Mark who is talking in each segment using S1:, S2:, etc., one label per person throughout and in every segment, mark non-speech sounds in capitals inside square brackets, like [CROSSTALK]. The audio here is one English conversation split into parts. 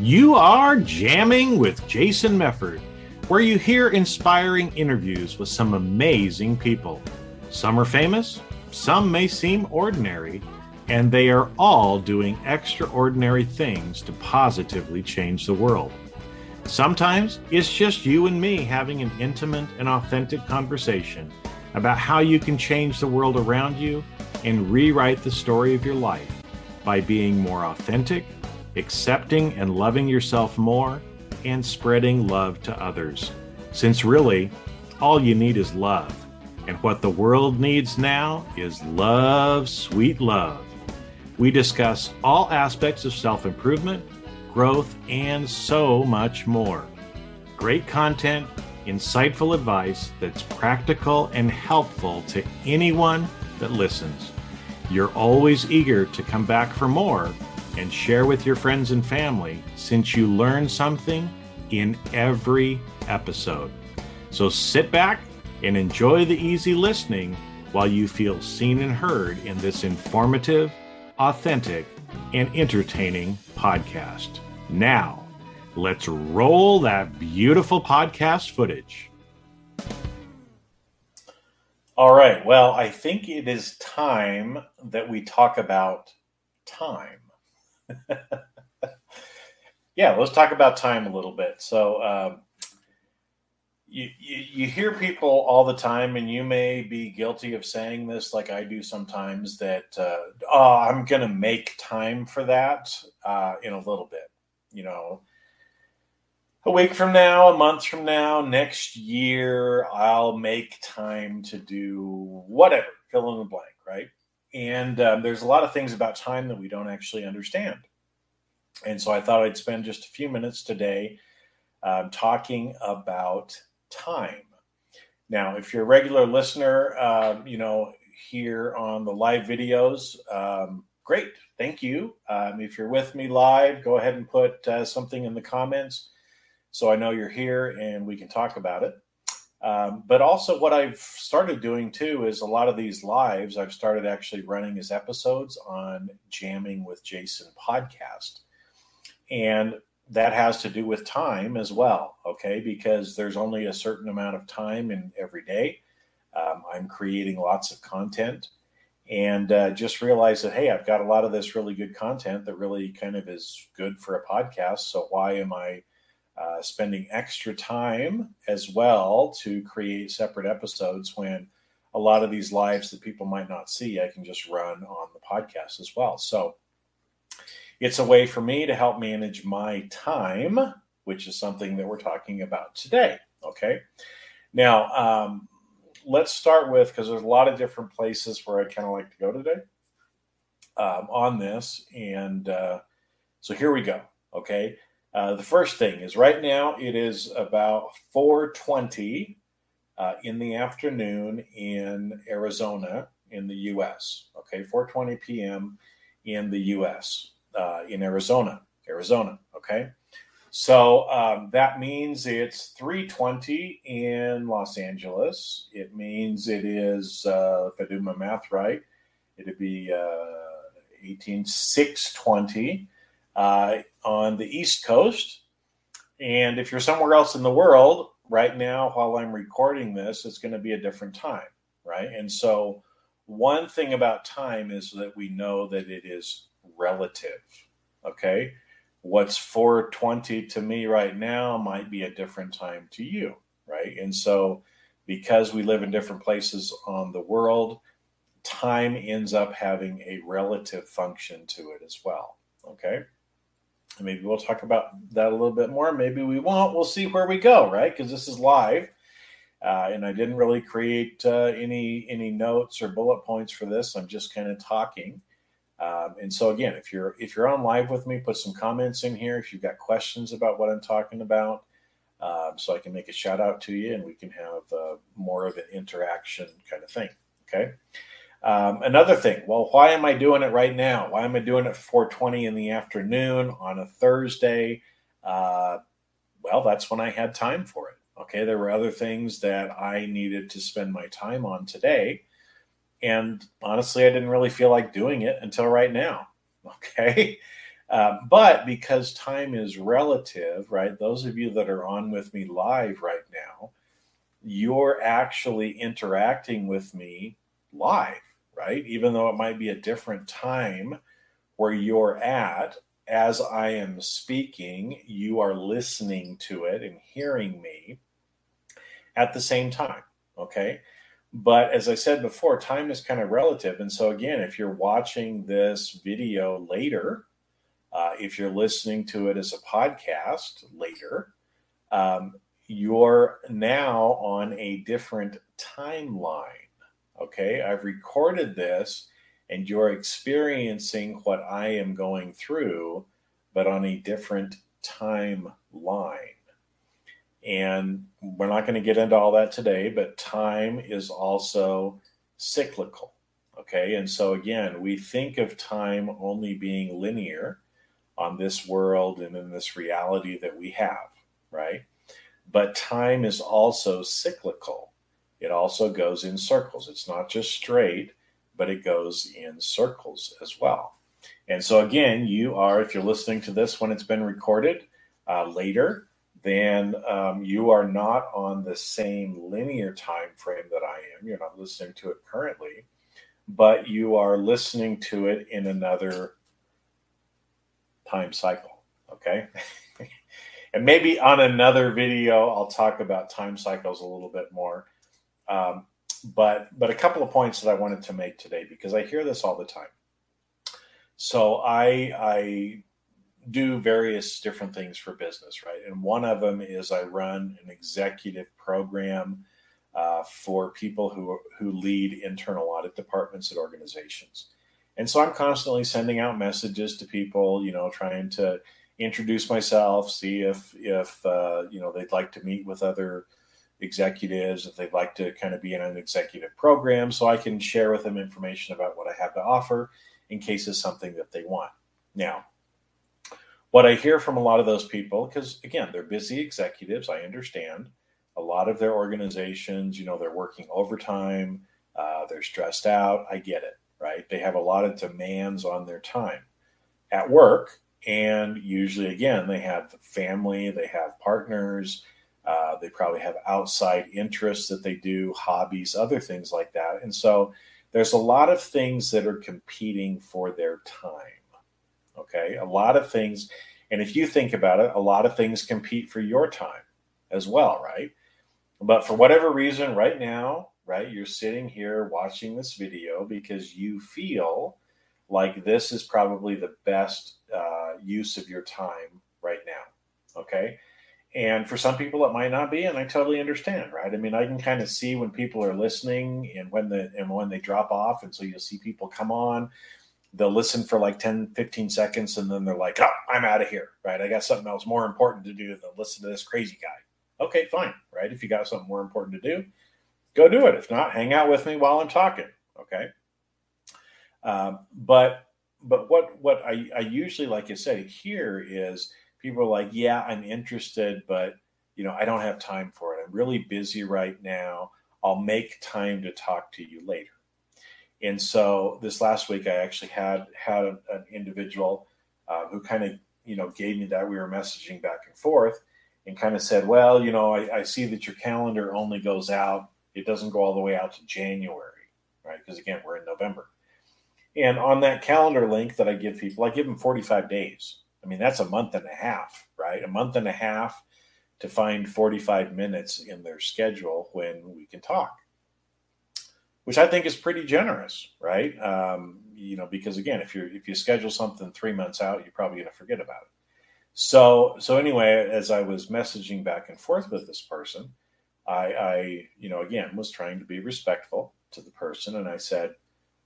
S1: You are jamming with Jason Mefford, where you hear inspiring interviews with some amazing people. Some are famous, some may seem ordinary, and they are all doing extraordinary things to positively change the world. Sometimes it's just you and me having an intimate and authentic conversation about how you can change the world around you and rewrite the story of your life by being more authentic accepting and loving yourself more, and spreading love to others. Since really, all you need is love. And what the world needs now is love, sweet love. We discuss all aspects of self improvement, growth, and so much more. Great content, insightful advice that's practical and helpful to anyone that listens. You're always eager to come back for more and share with your friends and family since you learn something in every episode. So sit back and enjoy the easy listening while you feel seen and heard in this informative, authentic, and entertaining podcast. Now, let's roll that beautiful podcast footage. All right. Well, I think it is time that we talk about time. [LAUGHS] yeah, let's talk about time a little bit. So, um, you, you, you hear people all the time, and you may be guilty of saying this, like I do sometimes. That uh, oh, I'm going to make time for that uh, in a little bit. You know, a week from now, a month from now, next year, I'll make time to do whatever. Fill in the blank, right? And um, there's a lot of things about time that we don't actually understand. And so I thought I'd spend just a few minutes today um, talking about time. Now, if you're a regular listener, um, you know, here on the live videos, um, great. Thank you. Um, if you're with me live, go ahead and put uh, something in the comments so I know you're here and we can talk about it. Um, but also, what I've started doing too is a lot of these lives I've started actually running as episodes on Jamming with Jason podcast. And that has to do with time as well, okay? Because there's only a certain amount of time in every day. Um, I'm creating lots of content and uh, just realize that, hey, I've got a lot of this really good content that really kind of is good for a podcast. So why am I? Uh, spending extra time as well to create separate episodes when a lot of these lives that people might not see, I can just run on the podcast as well. So it's a way for me to help manage my time, which is something that we're talking about today. Okay. Now, um, let's start with because there's a lot of different places where I kind of like to go today um, on this. And uh, so here we go. Okay. Uh, the first thing is right now it is about 4:20 uh, in the afternoon in Arizona in the U.S. Okay, 4:20 p.m. in the U.S. Uh, in Arizona, Arizona. Okay, so um, that means it's 3:20 in Los Angeles. It means it is, uh, if I do my math right, it'd be uh, 18620 uh, on the East Coast. And if you're somewhere else in the world right now, while I'm recording this, it's going to be a different time, right? And so, one thing about time is that we know that it is relative, okay? what's 420 to me right now might be a different time to you, right? And so, because we live in different places on the world, time ends up having a relative function to it as well. Okay. And maybe we'll talk about that a little bit more. Maybe we won't. We'll see where we go, right? Because this is live. Uh, and I didn't really create uh, any any notes or bullet points for this. I'm just kind of talking. Um, and so again, if you're if you're on live with me, put some comments in here. If you've got questions about what I'm talking about, um, so I can make a shout out to you, and we can have uh, more of an interaction kind of thing. Okay. Um, another thing, well, why am I doing it right now? Why am I doing it 4:20 in the afternoon on a Thursday? Uh, well, that's when I had time for it. Okay, there were other things that I needed to spend my time on today, and honestly, I didn't really feel like doing it until right now. [LAUGHS] Okay, uh, but because time is relative, right? Those of you that are on with me live right now, you're actually interacting with me live right? Even though it might be a different time where you're at, as I am speaking, you are listening to it and hearing me at the same time, okay? But as I said before, time is kind of relative. And so, again, if you're watching this video later, uh, if you're listening to it as a podcast later, um, you're now on a different timeline Okay, I've recorded this and you're experiencing what I am going through, but on a different timeline. And we're not going to get into all that today, but time is also cyclical. Okay, and so again, we think of time only being linear on this world and in this reality that we have, right? But time is also cyclical it also goes in circles. It's not just straight, but it goes in circles as well. And so, again, you are, if you're listening to this when it's been recorded uh, later, then um, you are not on the same linear time frame that I am. You're not listening to it currently, but you are listening to it in another time cycle. Okay. [LAUGHS] and maybe on another video, I'll talk about time cycles a little bit more. Um, but but a couple of points that I wanted to make today because I hear this all the time. So I I do various different things for business, right? And one of them is I run an executive program uh, for people who who lead internal audit departments at organizations. And so I'm constantly sending out messages to people, you know, trying to introduce myself, see if if uh, you know they'd like to meet with other executives if they'd like to kind of be in an executive program so I can share with them information about what I have to offer in case it's something that they want. Now, what I hear from a lot of those people, because again, they're busy executives, I understand. A lot of their organizations, you know, they're working overtime, uh, they're stressed out. I get it, right? They have a lot of demands on their time at work. And usually, again, they have family, they have partners, uh, they probably have outside interests that they do, hobbies, other things like that. And so there's a lot of things that are competing for their time. Okay. A lot of things. And if you think about it, a lot of things compete for your time as well, right? But for whatever reason, right now, right, you're sitting here watching this video because you feel like this is probably the best uh, use of your time right now. Okay. And for some people, it might not be, and I totally understand, right? I mean, I can kind of see when people are listening and when the and when they drop off, and so you'll see people come on, they'll listen for like 10, 15 seconds, and then they're like, "Oh, I'm out of here," right? I got something else more important to do than listen to this crazy guy. Okay, fine, right? If you got something more important to do, go do it. If not, hang out with me while I'm talking. Okay. Um, but but what what I, I usually like I say here is people are like, yeah, I'm interested, but you know, I don't have time for it. I'm really busy right now. I'll make time to talk to you later. And so this last week, I actually had had an, individual uh, who kind of you know gave me that we were messaging back and forth, and kind of said, well, you know, I, I see that your calendar only goes out; it doesn't go all the way out to January, right? Because again, we're in November. And on that calendar link that I give people, I give them 45 days I mean, that's a month and a half, right? A month and a half to find 45 minutes in their schedule when we can talk, which I think is pretty generous, right? Um, you know, because again, if you if you schedule something three months out, you're probably going to forget about it. So so anyway, as I was messaging back and forth with this person, I, I you know again was trying to be respectful to the person, and I said,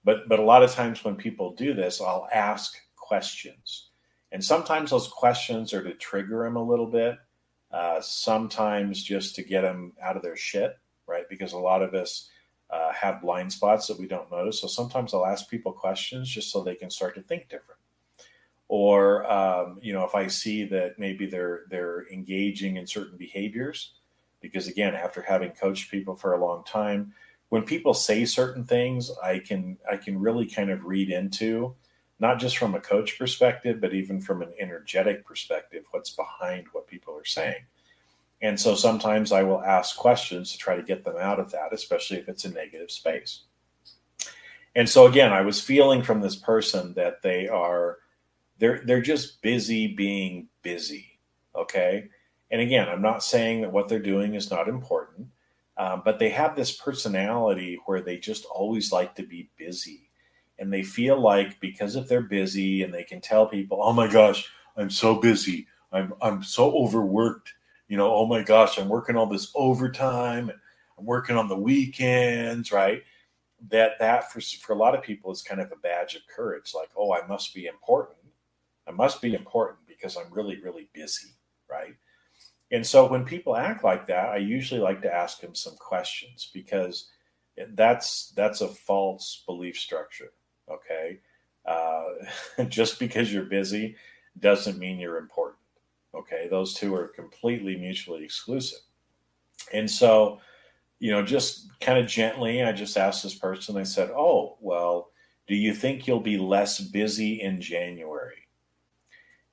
S1: but but a lot of times when people do this, I'll ask questions, and sometimes those questions are to trigger them a little bit. Uh, sometimes just to get them out of their shit, right? Because a lot of us uh, have blind spots that we don't notice. So sometimes I'll ask people questions just so they can start to think different. Or um, you know, if I see that maybe they're they're engaging in certain behaviors, because again, after having coached people for a long time, when people say certain things, I can I can really kind of read into not just from a coach perspective, but even from an energetic perspective, what's behind what people are saying. And so sometimes I will ask questions to try to get them out of that, especially if it's a negative space. And so again, I was feeling from this person that they are they're they're just busy being busy. Okay. And again, I'm not saying that what they're doing is not important, um, but they have this personality where they just always like to be busy and they feel like because if they're busy and they can tell people, "Oh my gosh, I'm so busy. I'm I'm so overworked." You know, "Oh my gosh, I'm working all this overtime I'm working on the weekends," right? That that for for a lot of people is kind of a badge of courage like, "Oh, I must be important. I must be important because I'm really really busy," right? And so when people act like that, I usually like to ask them some questions because eh, that's that's a false belief structure Okay. Uh, [LAUGHS] just because you're busy doesn't mean you're important. Okay. Those two are completely mutually exclusive. And so, you know, just kind of gently, I just asked this person, I said, Oh, well, do you think you'll be less busy in January?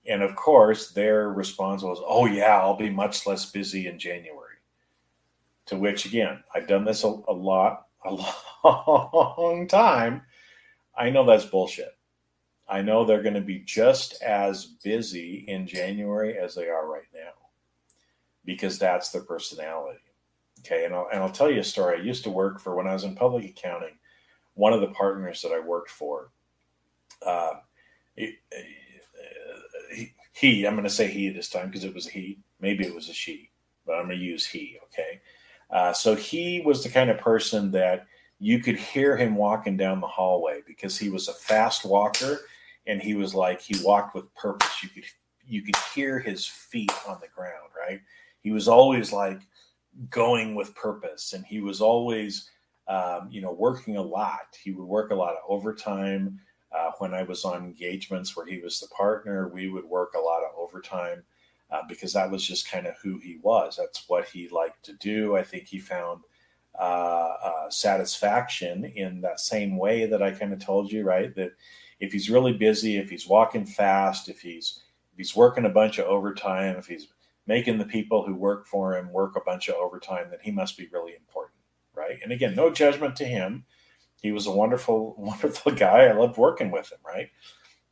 S1: And of course, their response was, Oh, yeah, I'll be much less busy in January. To which, again, I've done this a, a lot, [LAUGHS] a long time. I know that's bullshit. I know they're going to be just as busy in January as they are right now because that's their personality. Okay. And I'll, and I'll tell you a story. I used to work for when I was in public accounting, one of the partners that I worked for, uh, he, he, I'm going to say he this time because it was he. Maybe it was a she, but I'm going to use he. Okay. Uh, so he was the kind of person that you could hear him walking down the hallway because he was a fast walker and he was like he walked with purpose. You could you could hear his feet on the ground right? He was always like going with purpose and he was always um, you know working a lot. He would work a lot of overtime. Uh, when i was on engagements where he was the partner we would work a lot of overtime uh, because that was just kind of who he was. That's what he liked to do. I think he found Uh, uh, satisfaction in that same way that I kind of told you, right? That if he's really busy, if he's walking fast, if he's if he's working a bunch of overtime, if he's making the people who work for him work a bunch of overtime, then he must be really important, right? And again, no judgment to him. He was a wonderful, [LAUGHS] wonderful guy. I loved working with him, right?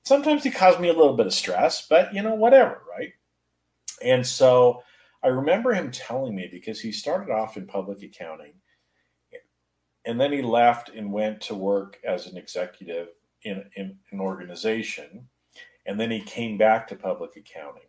S1: Sometimes he caused me a little bit of stress, but you know, whatever, right? And so I remember him telling me because he started off in public accounting and then he left and went to work as an executive in, in an organization. And then he came back to public accounting.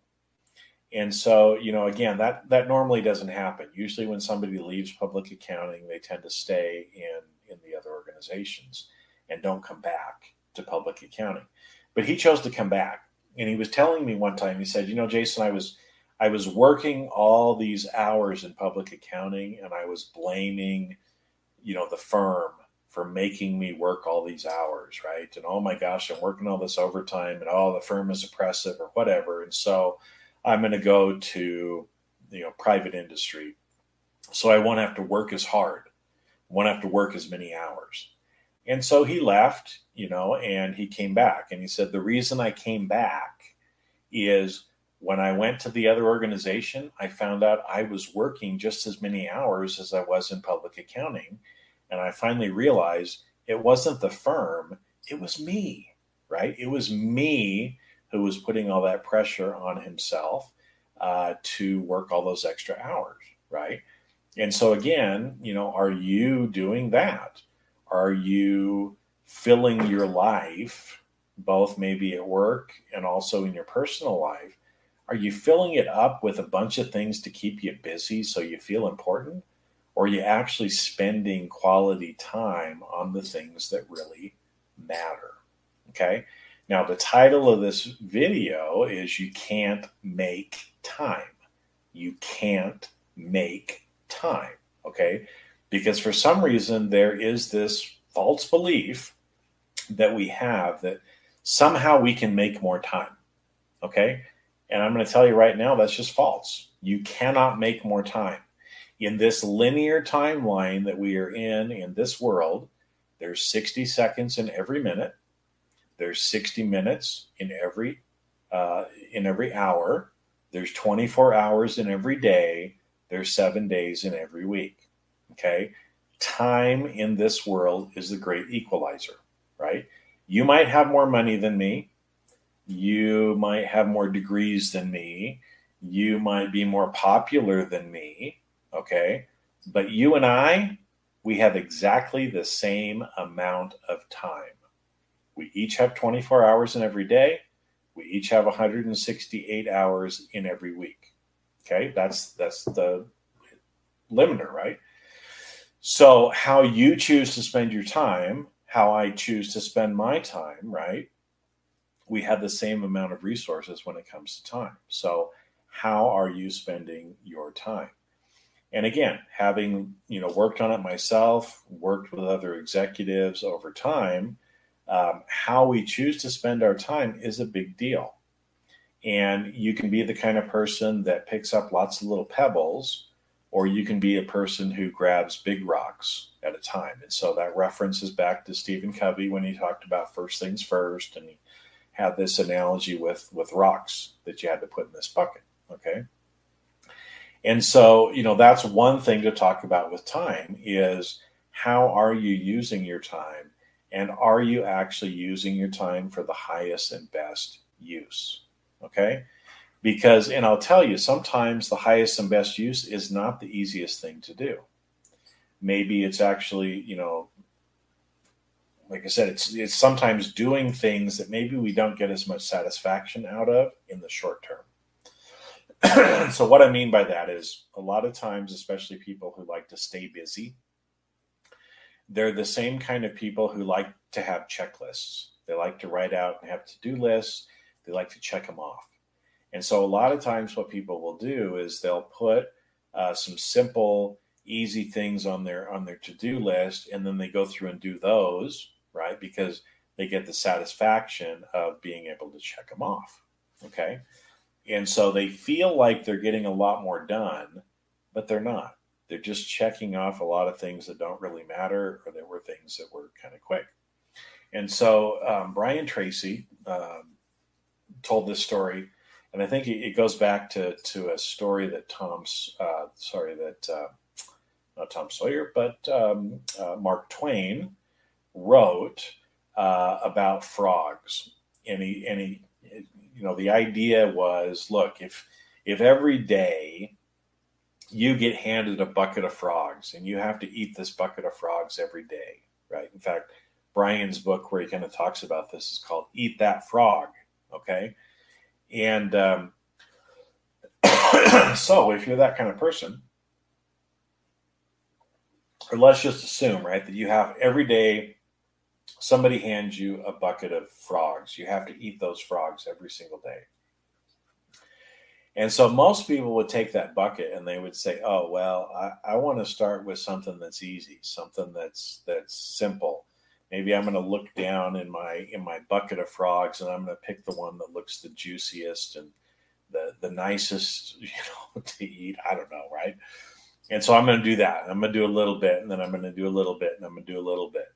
S1: And so you know again that that normally doesn't happen. Usually when somebody leaves public accounting they tend to stay in in the other organizations and don't come back to public accounting. But he chose to come back. And he was telling me one time he said you know jason i was i was working all these hours in public accounting and i was blaming you know the firm for making me work all these hours right? And oh my gosh i'm working all this overtime and oh the firm is oppressive or whatever. And so i'm going to go to you know private industry. So i won't have to work as hard won't have to work as many hours. And so he left you know and he came back. And he said the reason i came back is when I went to the other organization, I found out I was working just as many hours as I was in public accounting. And I finally realized it wasn't the firm, it was me, right? It was me who was putting all that pressure on himself uh, to work all those extra hours, right? And so, again, you know, are you doing that? Are you filling your life, both maybe at work and also in your personal life? Are you filling it up with a bunch of things to keep you busy so you feel important? Or are you actually spending quality time on the things that really matter? Okay. Now, the title of this video is You Can't Make Time. You can't make time. Okay. Because for some reason, there is this false belief that we have that somehow we can make more time. Okay. And I'm going to tell you right now, that's just false. You cannot make more time. In this linear timeline that we are in, in this world, there's 60 seconds in every minute. There's 60 minutes in every uh, in every hour. There's 24 hours in every day. There's seven days in every week. Okay. Time in this world is the great equalizer, right? You might have more money than me. You might have more degrees than me. You might be more popular than me. Okay. But you and I, we have exactly the same amount of time. We each have 24 hours in every day. We each have 168 hours in every week. Okay, that's that's the limiter, right? So, how you choose to spend your time, how I choose to spend my time, right? We have the same amount of resources when it comes to time. So, how are you spending your time? And again, having you know worked on it myself, worked with other executives over time, um, how we choose to spend our time is a big deal. And you can be the kind of person that picks up lots of little pebbles or you can be a person who grabs big rocks at a time. And so that references back to Stephen Covey when he talked about first things first, and he had this analogy with with rocks that you had to put in this bucket. Okay. And so, you know, that's one thing to talk about with time is how are you using your time? And are you actually using your time for the highest and best use? Okay? Because and i'll tell you sometimes the highest and best use is not the easiest thing to do. Maybe it's actually you know like i said it's it's sometimes doing things that maybe we don't get as much satisfaction out of in the short term [CLEARS THROAT] so what i mean by that is a lot of times especially people who like to stay busy they're the same kind of people who like to have checklists they like to write out and have to-do lists they like to check them off and so a lot of times, what people will do is they'll put uh, some simple, easy things on their on their to do list, and then they go through and do those, right? Because they get the satisfaction of being able to check them off. Okay, and so they feel like they're getting a lot more done, but they're not. They're just checking off a lot of things that don't really matter, or that were things that were kind of quick. And so um, Brian Tracy um, told this story and I think it goes back to to a story that Tom's uh, sorry that uh, not Tom Sawyer but um, uh, Mark Twain wrote uh, about frogs, and he and he you know the idea was look if if every day you get handed a bucket of frogs and you have to eat this bucket of frogs every day right? In fact brian's book where he kind of talks about this is called eat that frog okay? And um, [COUGHS] so, if you're that kind of person, or let's just assume, right, that you have every day somebody hands you a bucket of frogs. You have to eat those frogs every single day. And so most people would take that bucket and they would say, "Oh well, I, I want to start with something that's easy, something that's that's simple, maybe I'm going to look down in my in my bucket of frogs and I'm going to pick the one that looks the juiciest and the the nicest, [LAUGHS] you know, to eat. I don't know, right? And so I'm going to do that. I'm going to do a little bit, and then I'm going to do a little bit, and I'm going to do a little bit.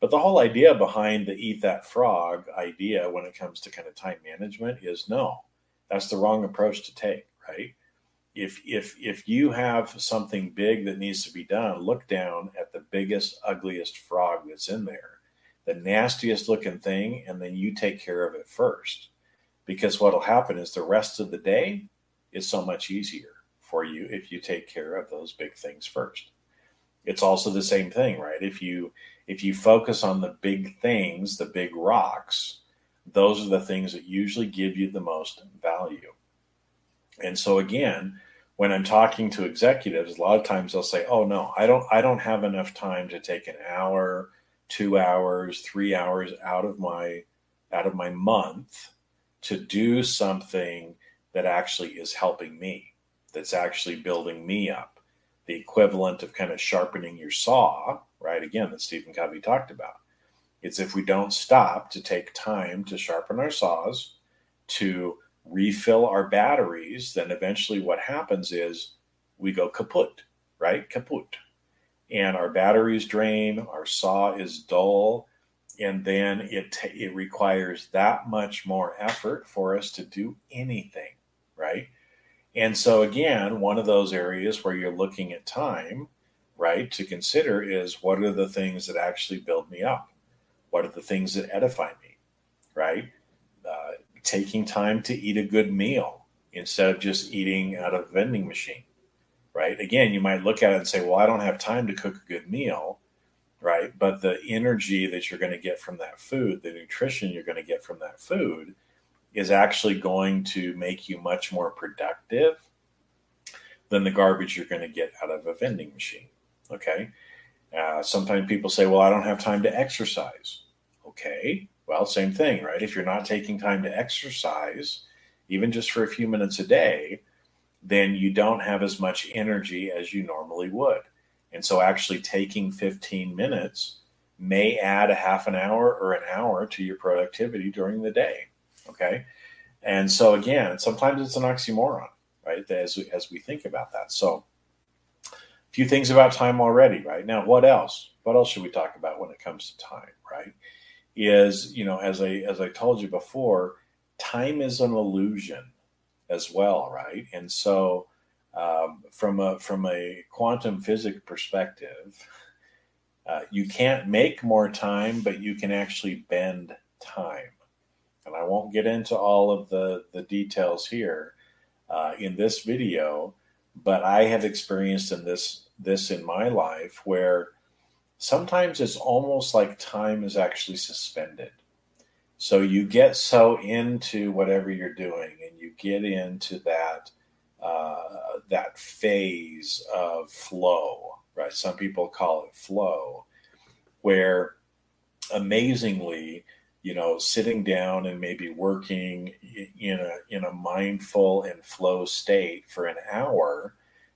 S1: But the whole idea behind the eat that frog idea when it comes to kind of time management is no, that's the wrong approach to take, right? if if if you have something big that needs to be done, look down at the biggest, ugliest frog that's in there, the nastiest looking thing, and then you take care of it first. because what'll happen is the rest of the day is so much easier for you if you take care of those big things first. It's also the same thing, right? If you if you focus on the big things, the big rocks, those are the things that usually give you the most value. And so again, when I'm talking to executives, a lot of times they'll say, "Oh no, I don't I don't have enough time to take an hour, 2 hours, 3 hours out of my out of my month to do something that actually is helping me, that's actually building me up." The equivalent of kind of sharpening your saw, right? Again, that Stephen Covey talked about. It's if we don't stop to take time to sharpen our saws, to refill our batteries, then eventually what happens is we go kaput, right? Kaput. And our batteries drain, our saw is dull, and then it it requires that much more effort for us to do anything, right? And so again, one of those areas where you're looking at time, right, to consider is what are the things that actually build me up? What are the things that edify me, right? Uh, taking time to eat a good meal instead of just eating out of a vending machine, right? Again, you might look at it and say, well, I don't have time to cook a good meal, right? But the energy that you're going to get from that food, the nutrition you're going to get from that food, is actually going to make you much more productive than the garbage you're going to get out of a vending machine. Okay. Uh, sometimes people say, well, I don't have time to exercise. Okay. Well, same thing, right? If you're not taking time to exercise, even just for a few minutes a day, then you don't have as much energy as you normally would. And so, actually, taking 15 minutes may add a half an hour or an hour to your productivity during the day. Okay. And so, again, sometimes it's an oxymoron, right? As, as we think about that. So, a few things about time already, right? Now, what else? What else should we talk about when it comes to time, right? is you know as i as i told you before time is an illusion as well right and so um, from a from a quantum physics perspective uh, you can't make more time but you can actually bend time and i won't get into all of the the details here uh, in this video but i have experienced in this this in my life where sometimes it's almost like time is actually suspended. So you get so into whatever you're doing, and you get into that uh, that phase of flow, right? Some people call it flow, where amazingly, you know, sitting down and maybe working in a in a mindful and flow state for an hour,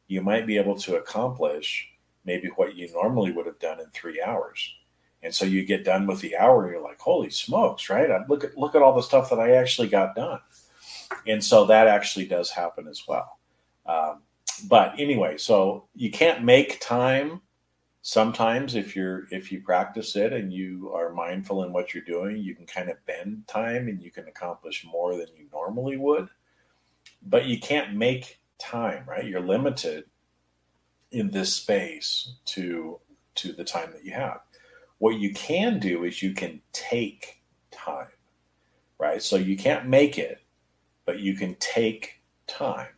S1: you might be able to accomplish maybe what you normally would have done in three hours. And so you get done with the hour, you're like, "Holy smokes!" Right? I look at look at all the stuff that I actually got done, and so that actually does happen as well. Um, but anyway, so you can't make time. Sometimes, if you're if you practice it and you are mindful in what you're doing, you can kind of bend time and you can accomplish more than you normally would. But you can't make time, right? You're limited in this space to to the time that you have. What you can do is you can take time, right? So you can't make it, but you can take time.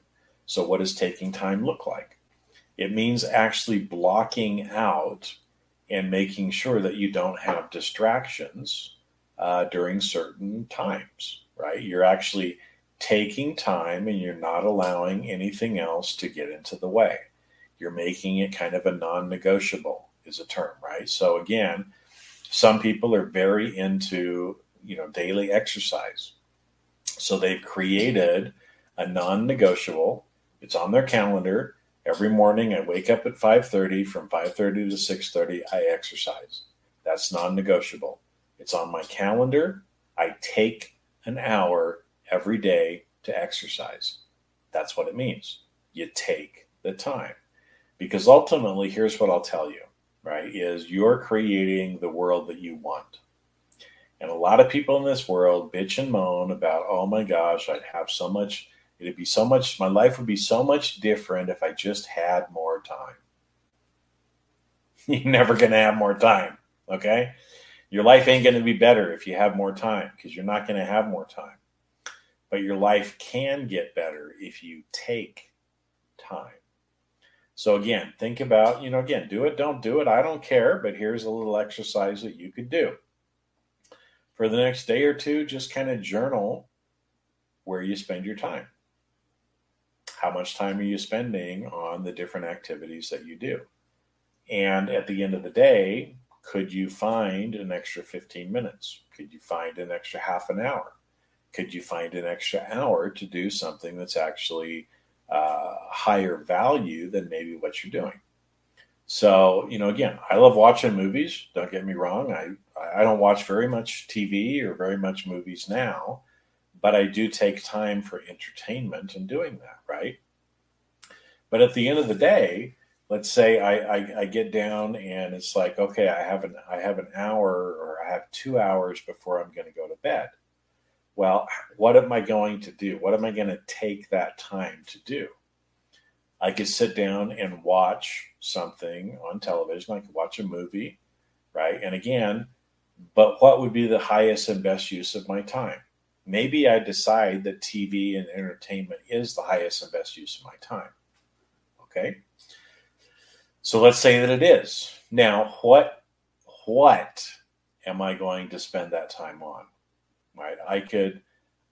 S1: So what does taking time look like? It means actually blocking out and making sure that you don't have distractions uh, during certain times, right? You're actually taking time and you're not allowing anything else to get into the way. You're making it kind of a non-negotiable is a term right? So again some people are very into you know daily exercise. So they've created a non-negotiable it's on their calendar every morning i wake up at 5.30 from 5.30 to 6.30 i exercise. That's non-negotiable. It's on my calendar. I take an hour every day to exercise. That's what it means. You take the time. Because ultimately, here's what I'll tell you, right? Is you're creating the world that you want. And a lot of people in this world bitch and moan about, oh my gosh, I'd have so much, it'd be so much, my life would be so much different if I just had more time. [LAUGHS] You're never going to have more time, okay? Your life ain't going to be better if you have more time because you're not going to have more time. but your life can get better if you take time. So again, think about, you know, again, do it, don't do it. I don't care, but here's a little exercise that you could do. For the next day or two, just kind of journal where you spend your time. How much time are you spending on the different activities that you do? And at the end of the day, could you find an extra 15 minutes? Could you find an extra half an hour? Could you find an extra hour to do something that's actually uh, higher value than maybe what you're doing? So, you know, again, I love watching movies. Don't get me wrong. I, I don't watch very much TV or very much movies now, but I do take time for entertainment and doing that, right? But at the end of the day, let's say I, I, I, get down and it's like, okay, I have an I have an hour or I have two hours before I'm going to go to bed. Well, what am I going to do? What am I going to take that time to do? I could sit down and watch something on television. I could watch a movie, right? And again, but what would be the highest and best use of my time? Maybe I decide that TV and entertainment is the highest and best use of my time. Okay. So let's say that it is. Now, what what am I going to spend that time on? Right? I could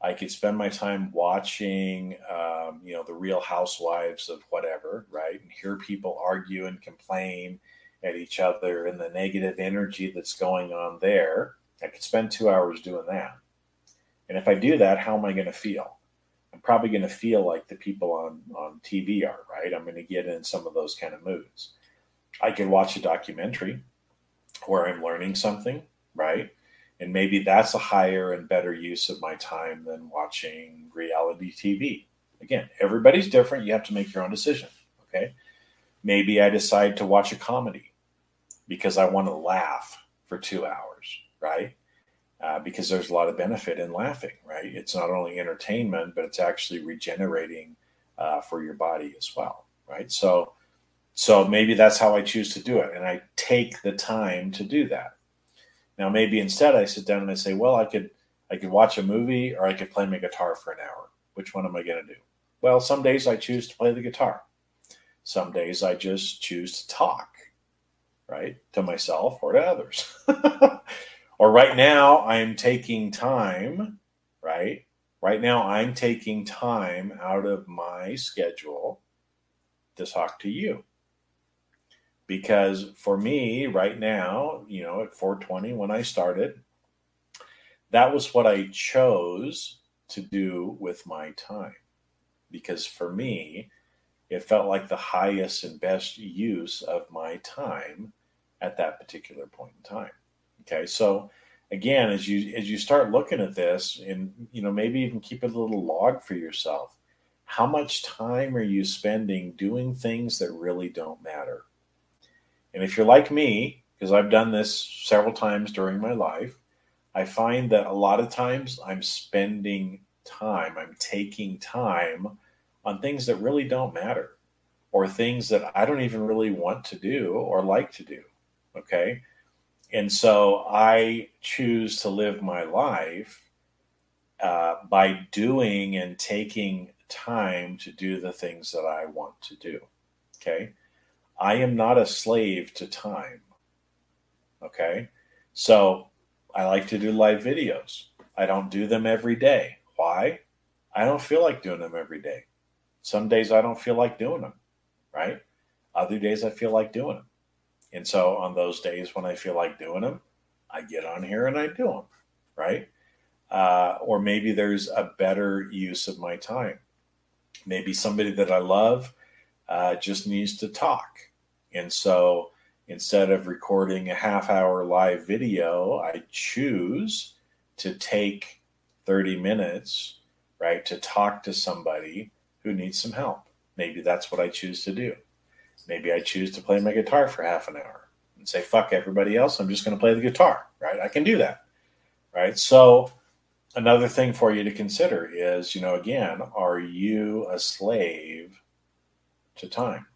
S1: I could spend my time watching, um, you know, the Real Housewives of whatever, right, and hear people argue and complain at each other and the negative energy that's going on there. I could spend two hours doing that. And if I do that, how am I going to feel? I'm probably going to feel like the people on on TV are, right? I'm going to get in some of those kind of moods. I could watch a documentary where I'm learning something, right? And maybe that's a higher and better use of my time than watching reality TV. Again, everybody's different. You have to make your own decision. Okay. Maybe I decide to watch a comedy because I want to laugh for two hours, right? Uh, because there's a lot of benefit in laughing, right? It's not only entertainment, but it's actually regenerating uh, for your body as well, right? So, so maybe that's how I choose to do it. And I take the time to do that. Now, maybe instead I sit down and I say, well, I could, I could watch a movie or I could play my guitar for an hour. Which one am I going to do? Well, some days I choose to play the guitar. Some days I just choose to talk, right? To myself or to others. [LAUGHS] or right now I'm taking time, right? Right now I'm taking time out of my schedule to talk to you. Because for me right now you know at 420 when i started that was what i chose to do with my time. Because for me it felt like the highest and best use of my time at that particular point in time okay so again as you as you start looking at this and you know maybe even keep a little log for yourself how much time are you spending doing things that really don't matter and if you're like me, because I've done this several times during my life, I find that a lot of times I'm spending time, I'm taking time on things that really don't matter or things that I don't even really want to do or like to do. Okay. And so I choose to live my life uh, by doing and taking time to do the things that I want to do. Okay. I am not a slave to time. Okay. So I like to do live videos. I don't do them every day. Why? I don't feel like doing them every day. Some days I don't feel like doing them, right? Other days I feel like doing them. And so on those days when I feel like doing them, I get on here and I do them, right? Uh, or maybe there's a better use of my time. Maybe somebody that I love uh, just needs to talk and so instead of recording a half hour live video, I choose to take 30 minutes, right, to talk to somebody who needs some help. Maybe that's what I choose to do. Maybe I choose to play my guitar for half an hour and say, fuck everybody else. I'm just going to play the guitar, right? I can do that, right? So, another thing for you to consider is, you know, again, are you a slave to time?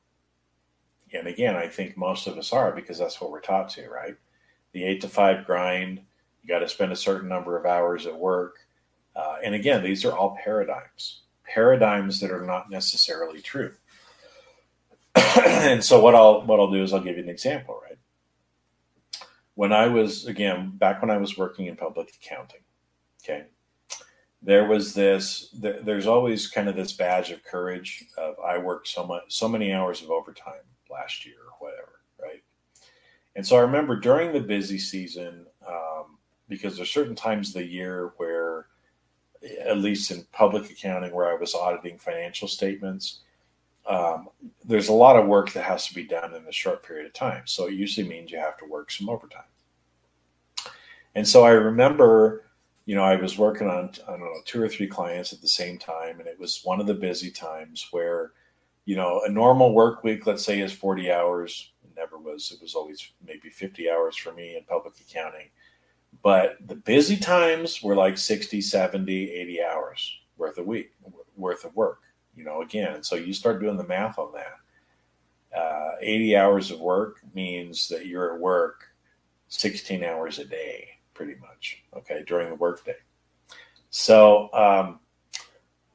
S1: and again, I think most of us are because that's what we're taught to, right? The eight to five grind, you got to spend a certain number of hours at work. Uh, and again, these are all paradigms, paradigms that are not necessarily true. [COUGHS] and so what I'll what I'll do is I'll give you an example, right? When I was again back when I was working in public accounting, okay, there was this. There, there's always kind of this badge of courage of I worked so much, so many hours of overtime last year or whatever, right? And so I remember during the busy season, um, because there's certain times of the year where, at least in public accounting, where I was auditing financial statements um, there's a lot of work that has to be done in a short period of time. So it usually means you have to work some overtime. And so I remember, you know, I was working on, I don't know, two or three clients at the same time. And it was one of the busy times where, you know, a normal work week, let's say, is 40 hours. It never was. It was always maybe 50 hours for me in public accounting. But the busy times were like 60, 70, 80 hours worth of week, worth of work you know, again, so you start doing the math on that. Uh, 80 hours of work means that you're at work 16 hours a day, pretty much, okay, during the workday. So, um,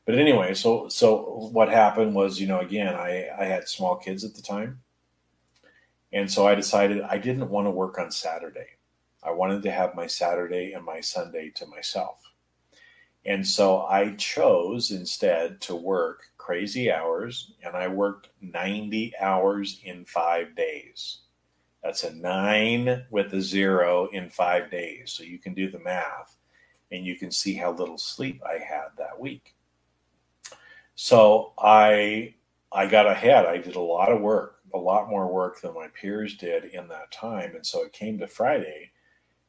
S1: but anyway, so so what happened was, you know, again, I I had small kids at the time, and so I decided I didn't want to work on Saturday. I wanted to have my Saturday and my Sunday to myself. And so I chose instead to work crazy hours, and I worked 90 hours in five days. That's a nine with a zero in five days. So you can do the math and you can see how little sleep I had that week. So I I got ahead. I did a lot of work, a lot more work than my peers did in that time. And so it came to Friday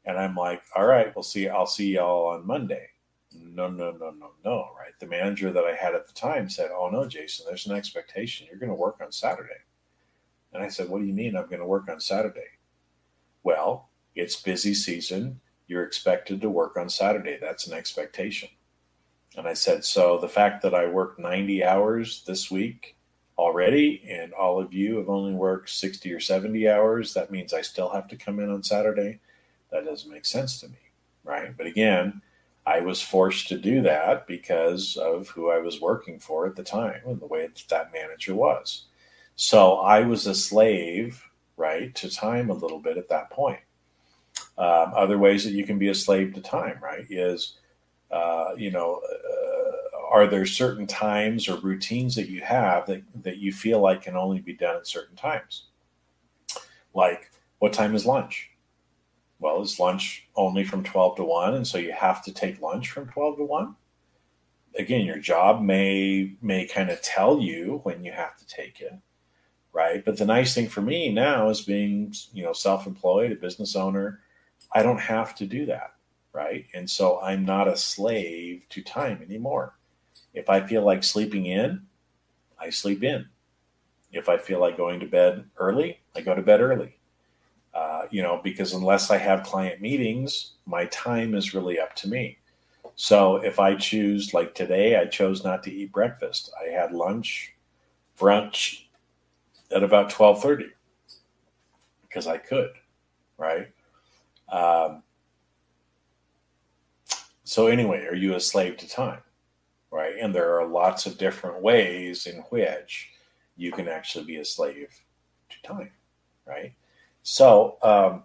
S1: and I'm like, all right, we'll see. I'll see y'all on Monday no, no, no, no, no, right? The manager that I had at the time said, oh, no, Jason, there's an expectation. You're going to work on Saturday. And I said, what do you mean I'm going to work on Saturday? Well, it's busy season. You're expected to work on Saturday. That's an expectation. And I said, so the fact that I worked 90 hours this week already and all of you have only worked 60 or 70 hours, that means I still have to come in on Saturday. That doesn't make sense to me, right? But again, I was forced to do that because of who I was working for at the time and the way that that manager was. So I was a slave, right, to time a little bit at that point. Um, other ways that you can be a slave to time, right, is, uh, you know, uh, are there certain times or routines that you have that, that you feel like can only be done at certain times? Like, what time is lunch? Well, is lunch only from 12 to 1 and so you have to take lunch from 12 to 1? Again, your job may may kind of tell you when you have to take it, right? But the nice thing for me now is being, you know, self-employed, a business owner, I don't have to do that, right? And so I'm not a slave to time anymore. If I feel like sleeping in, I sleep in. If I feel like going to bed early, I go to bed early uh, you know, because unless I have client meetings, my time is really up to me. So if I choose, like today, I chose not to eat breakfast. I had lunch, brunch at about twelve thirty because I could, right? Um, so anyway, are you a slave to time, right? And there are lots of different ways in which you can actually be a slave to time, right? So, um,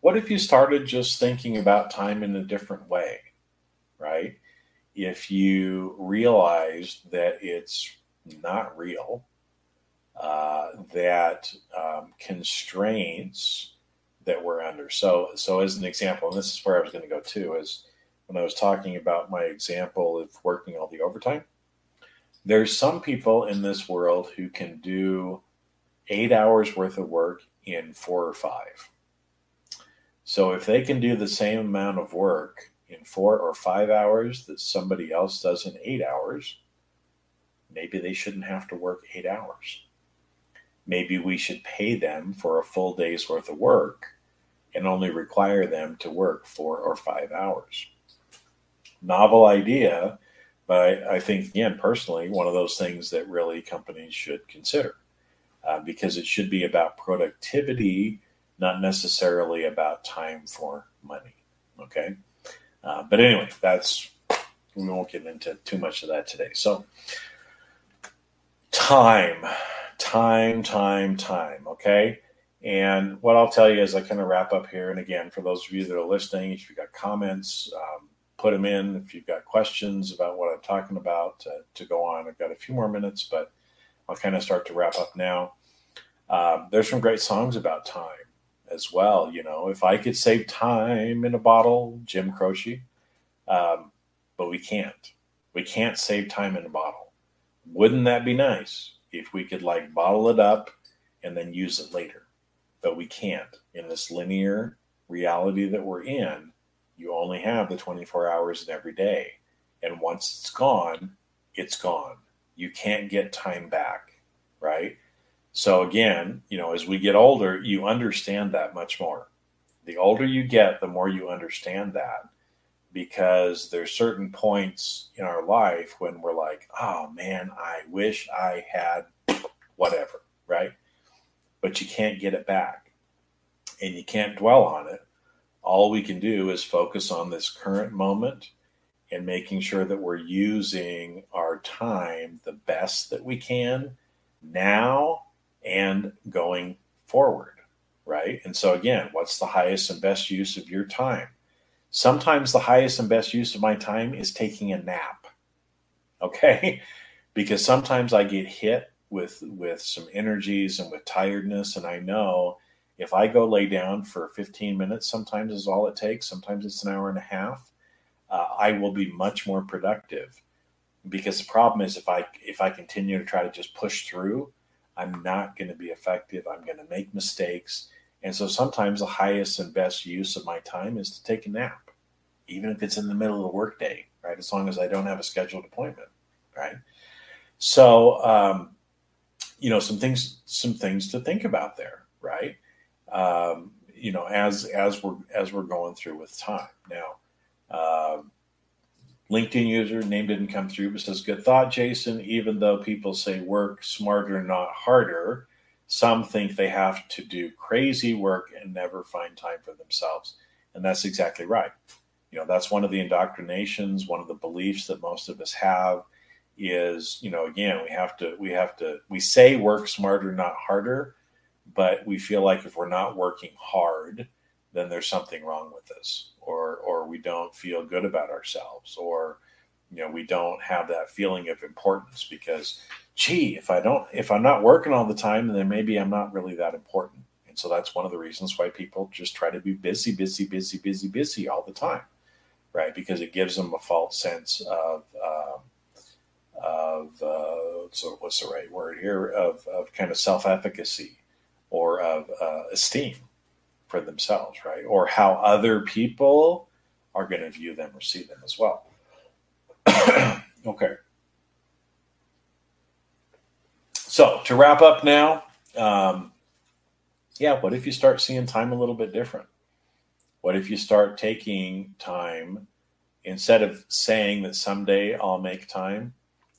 S1: what if you started just thinking about time in a different way, right? If you realized that it's not real, uh, that um, constraints that we're under. So, so as an example, and this is where I was going to go too, is when I was talking about my example of working all the overtime. There's some people in this world who can do eight hours worth of work in four or five. So if they can do the same amount of work in four or five hours that somebody else does in eight hours, maybe they shouldn't have to work eight hours. Maybe we should pay them for a full day's worth of work and only require them to work four or five hours. Novel idea, but I, think, again, personally, one of those things that really companies should consider uh, because it should be about productivity, not necessarily about time for money. Okay. Uh, but anyway, that's we won't get into too much of that today. So, time, time, time, time. Okay. And what I'll tell you as I kind of wrap up here, and again, for those of you that are listening, if you've got comments, um, put them in. If you've got questions about what I'm talking about, uh, to go on, I've got a few more minutes, but I'll kind of start to wrap up now. Um, there's some great songs about time as well. You know, if I could save time in a bottle, Jim Croce, um, but we can't. We can't save time in a bottle. Wouldn't that be nice if we could like bottle it up and then use it later? But we can't. In this linear reality that we're in, you only have the 24 hours in every day. And once it's gone, it's gone. You can't get time back, right? So again, you know, as we get older, you understand that much more. The older you get, the more you understand that because there's certain points in our life when we're like, oh man, I wish I had whatever, right? But you can't get it back and you can't dwell on it. All we can do is focus on this current moment and making sure that we're using our time the best that we can now and going forward, right? And so, again, what's the highest and best use of your time? Sometimes the highest and best use of my time is taking a nap. [LAUGHS] Okay? because sometimes I get hit with with some energies and with tiredness and I know if I go lay down for 15 minutes sometimes is all it takes, sometimes it's an hour and a half, uh, I will be much more productive. Because the problem is if I if I continue to try to just push through, I'm not going to be effective. I'm going to make mistakes. And so sometimes the highest and best use of my time is to take a nap, even if it's in the middle of the workday, right? As long as I don't have a scheduled appointment, right? So, um, you know, some things, some things to think about there, right? Um, you know, as as we're as we're going through with time now. Um, LinkedIn user name didn't come through, but says, Good thought, Jason. Even though people say work smarter, not harder, some think they have to do crazy work and never find time for themselves. And that's exactly right. You know, that's one of the indoctrinations, one of the beliefs that most of us have is, you know, again, we have to, we have to, we say work smarter, not harder, but we feel like if we're not working hard, then there's something wrong with us or or we don't feel good about ourselves or you know we don't have that feeling of importance because gee if i don't if i'm not working all the time then maybe i'm not really that important. And so that's one of the reasons why people just try to be busy busy busy busy busy all the time right? Because it gives them a false sense of um, of uh, so what's the right word here? Of, of kind of self-efficacy or of uh, esteem for themselves, right? Or how other people are going to view them or see them as well. [CLEARS THROAT] okay. So to wrap up now, um, yeah, what if you start seeing time a little bit different? What if you start taking time instead of saying that someday I'll make time?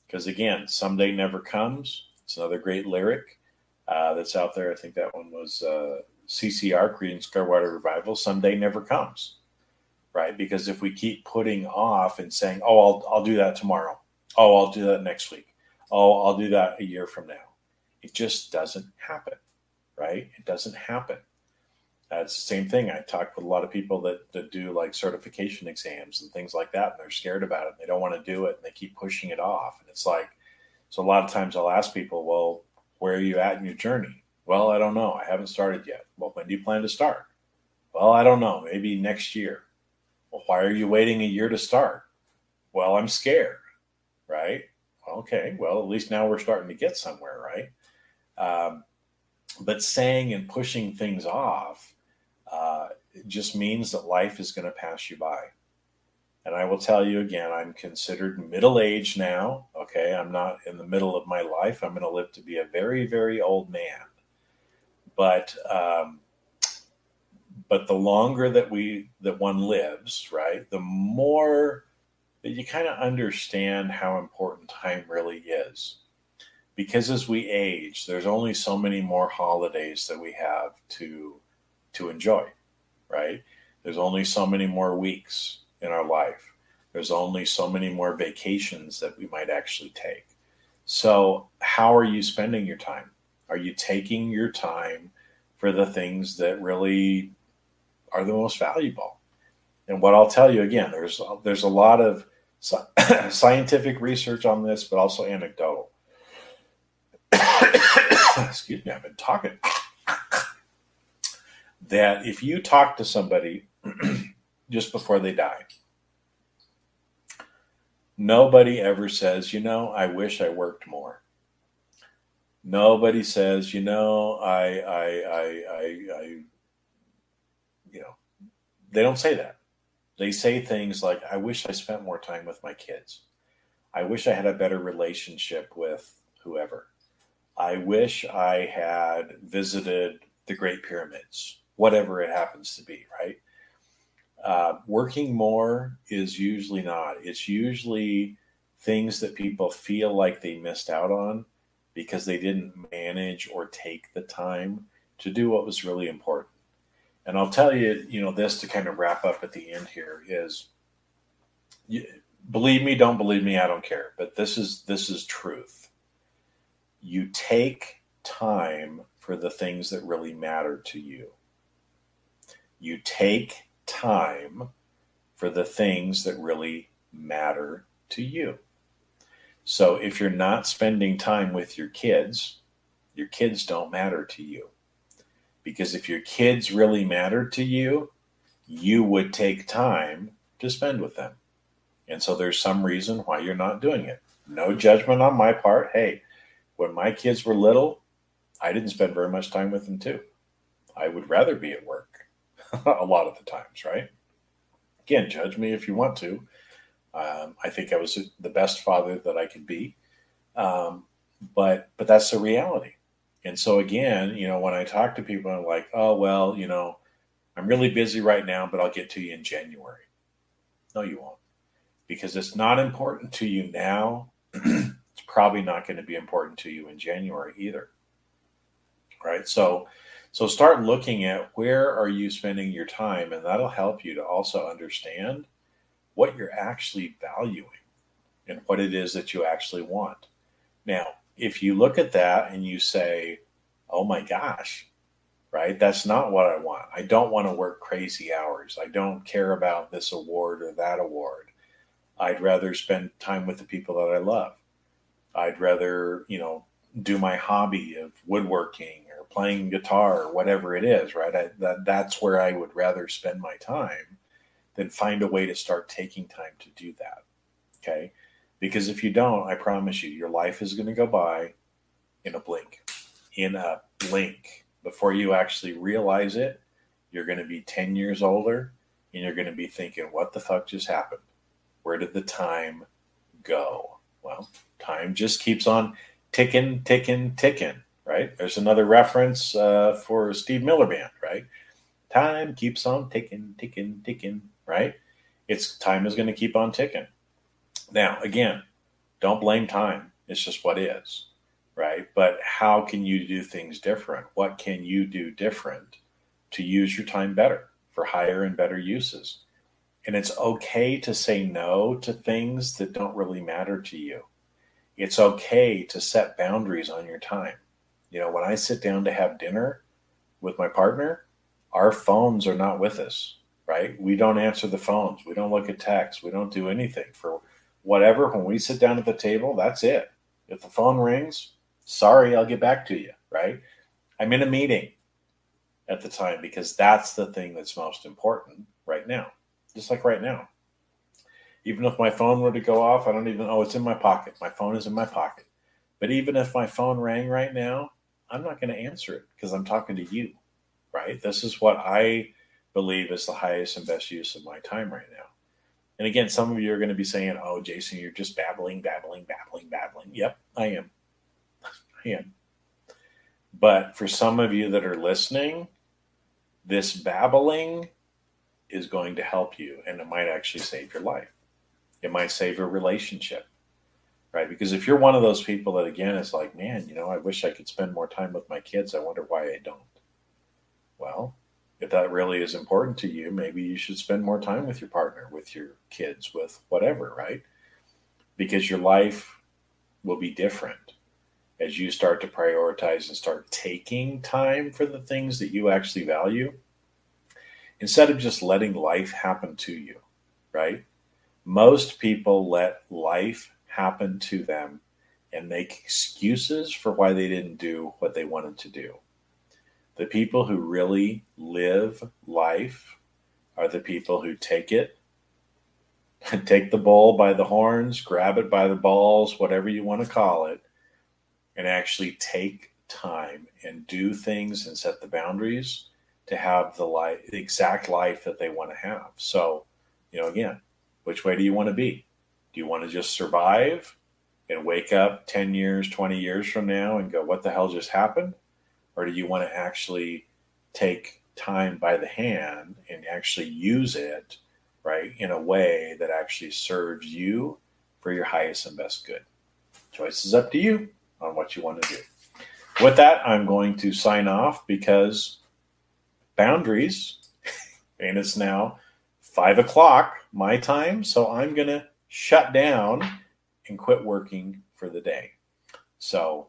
S1: Because again, someday never comes. It's another great lyric uh, that's out there. I think that one was uh, CCR, Creedence Clearwater Revival, someday never comes, right? Because if we keep putting off and saying, "Oh, I'll I'll do that tomorrow," "Oh, I'll do that next week," "Oh, I'll do that a year from now," it just doesn't happen, right? It doesn't happen. Uh, it's the same thing. I talk with a lot of people that, that do like certification exams and things like that, and they're scared about it. They don't want to do it, and they keep pushing it off. And it's like, so a lot of times I'll ask people, "Well, where are you at in your journey?" Well, I don't know. I haven't started yet. Well, when do you plan to start? Well, I don't know. Maybe next year. Well, why are you waiting a year to start? Well, I'm scared, right? Okay, well, at least now we're starting to get somewhere, right? Um, but saying and pushing things off uh, just means that life is going to pass you by. And I will tell you again, I'm considered middle aged now. Okay, I'm not in the middle of my life. I'm going to live to be a very, very old man but um, but the longer that we that one lives, right, the more that you kind of understand how important time really is. Because as we age, there's only so many more holidays that we have to to enjoy, right? There's only so many more weeks in our life. there's only so many more vacations that we might actually take. So, how are you spending your time? Are you taking your time for the things that really are the most valuable? And what I'll tell you again, there's there's a lot of [COUGHS] scientific research on this, but also anecdotal. [COUGHS] Excuse me, I've been talking. that if you talk to somebody [COUGHS] just before they die, nobody ever says, you know, I wish I worked more. Nobody says, you know, I, I, I, I, I you know, they don't say that. They say things like, I wish I spent more time with my kids. I wish I had a better relationship with whoever. I wish I had visited the Great Pyramids, whatever it happens to be, right? Uh, working more is usually not. It's usually things that people feel like they missed out on because they didn't manage or take the time to do what was really important. And I'll tell you, you know, this to kind of wrap up at the end here is you, believe me, don't believe me, I don't care, but this is this is truth. You take time for the things that really matter to you. You take time for the things that really matter to you. So if you're not spending time with your kids, your kids don't matter to you. Because if your kids really matter to you, you would take time to spend with them. And so there's some reason why you're not doing it. No judgment on my part. Hey, when my kids were little, I didn't spend very much time with them too. I would rather be at work [LAUGHS] a lot of the times, right? Again, judge me if you want to. Um, I think I was the best father that I could be, um, but but that's the reality. And so again, you know, when I talk to people, I'm like, oh well, you know, I'm really busy right now, but I'll get to you in January. No, you won't, because it's not important to you now. [CLEARS THROAT] it's probably not going to be important to you in January either. Right. So so start looking at where are you spending your time, and that'll help you to also understand what you're actually valuing and what it is that you actually want. Now, if you look at that and you say, oh my gosh, right, that's not what I want. I don't want to work crazy hours. I don't care about this award or that award. I'd rather spend time with the people that I love. I'd rather, you know, do my hobby of woodworking or playing guitar or whatever it is, right? I, that, that's where I would rather spend my time then find a way to start taking time to do that. Okay. Because if you don't, I promise you, your life is going to go by in a blink. In a blink. Before you actually realize it, you're going to be 10 years older and you're going to be thinking, what the fuck just happened? Where did the time go? Well, time just keeps on ticking, ticking, ticking, right? There's another reference uh, for Steve Miller Band, right? Time keeps on ticking, ticking, ticking, right? It's time is going to keep on ticking. Now, again, don't blame time. It's just what is, right? But how can you do things different? What can you do different to use your time better for higher and better uses? And it's okay to say no to things that don't really matter to you. It's okay to set boundaries on your time. You know, when I sit down to have dinner with my partner, our phones are not with us right? We don't answer the phones. We don't look at texts. We don't do anything for whatever. When we sit down at the table, that's it. If the phone rings, sorry, I'll get back to you, right? I'm in a meeting at the time because that's the thing that's most important right now, just like right now. Even if my phone were to go off, I don't even, oh, it's in my pocket. My phone is in my pocket. But even if my phone rang right now, I'm not going to answer it because I'm talking to you, right? This is what I believe is the highest and best use of my time right now. And again, some of you are going to be saying, "Oh, Jason, you're just babbling, babbling, babbling, babbling." Yep, I am. [LAUGHS] I am. But for some of you that are listening, this babbling is going to help you and it might actually save your life. It might save your relationship. Right? Because if you're one of those people that again is like, "Man, you know, I wish I could spend more time with my kids. I wonder why I don't." Well, if that really is important to you, maybe you should spend more time with your partner, with your kids, with whatever, right? Because your life will be different as you start to prioritize and start taking time for the things that you actually value instead of just letting life happen to you, right? Most people let life happen to them and make excuses for why they didn't do what they wanted to do. The people who really live life are the people who take it, [LAUGHS] take the bull by the horns, grab it by the balls, whatever you want to call it, and actually take time and do things and set the boundaries to have the life, the exact life that they want to have. So, you know, again, which way do you want to be? Do you want to just survive and wake up 10 years, 20 years from now and go, what the hell just happened? Or do you want to actually take time by the hand and actually use it, right, in a way that actually serves you for your highest and best good? Choice is up to you on what you want to do. With that, I'm going to sign off because boundaries, [LAUGHS] and it's now five o'clock my time. So I'm going to shut down and quit working for the day. So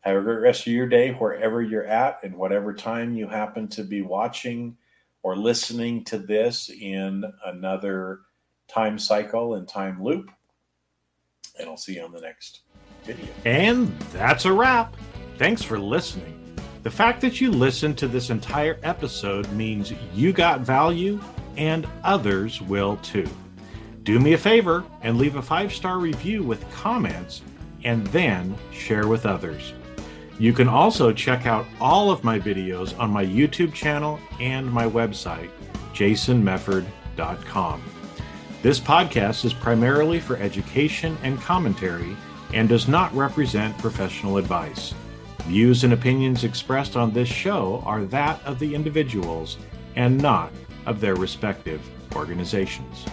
S1: have a great rest of your day wherever you're at and whatever time you happen to be watching or listening to this in another time cycle and time loop. And I'll see you on the next video.
S2: And that's a wrap. Thanks for listening. The fact that you listened to this entire episode means you got value and others will too. Do me a favor and leave a five star review with comments and then share with others. You can also check out all of my videos on my YouTube channel and my website, jasonmefford.com. This podcast is primarily for education and commentary and does not represent professional advice. Views and opinions expressed on this show are that of the individuals and not of their respective organizations.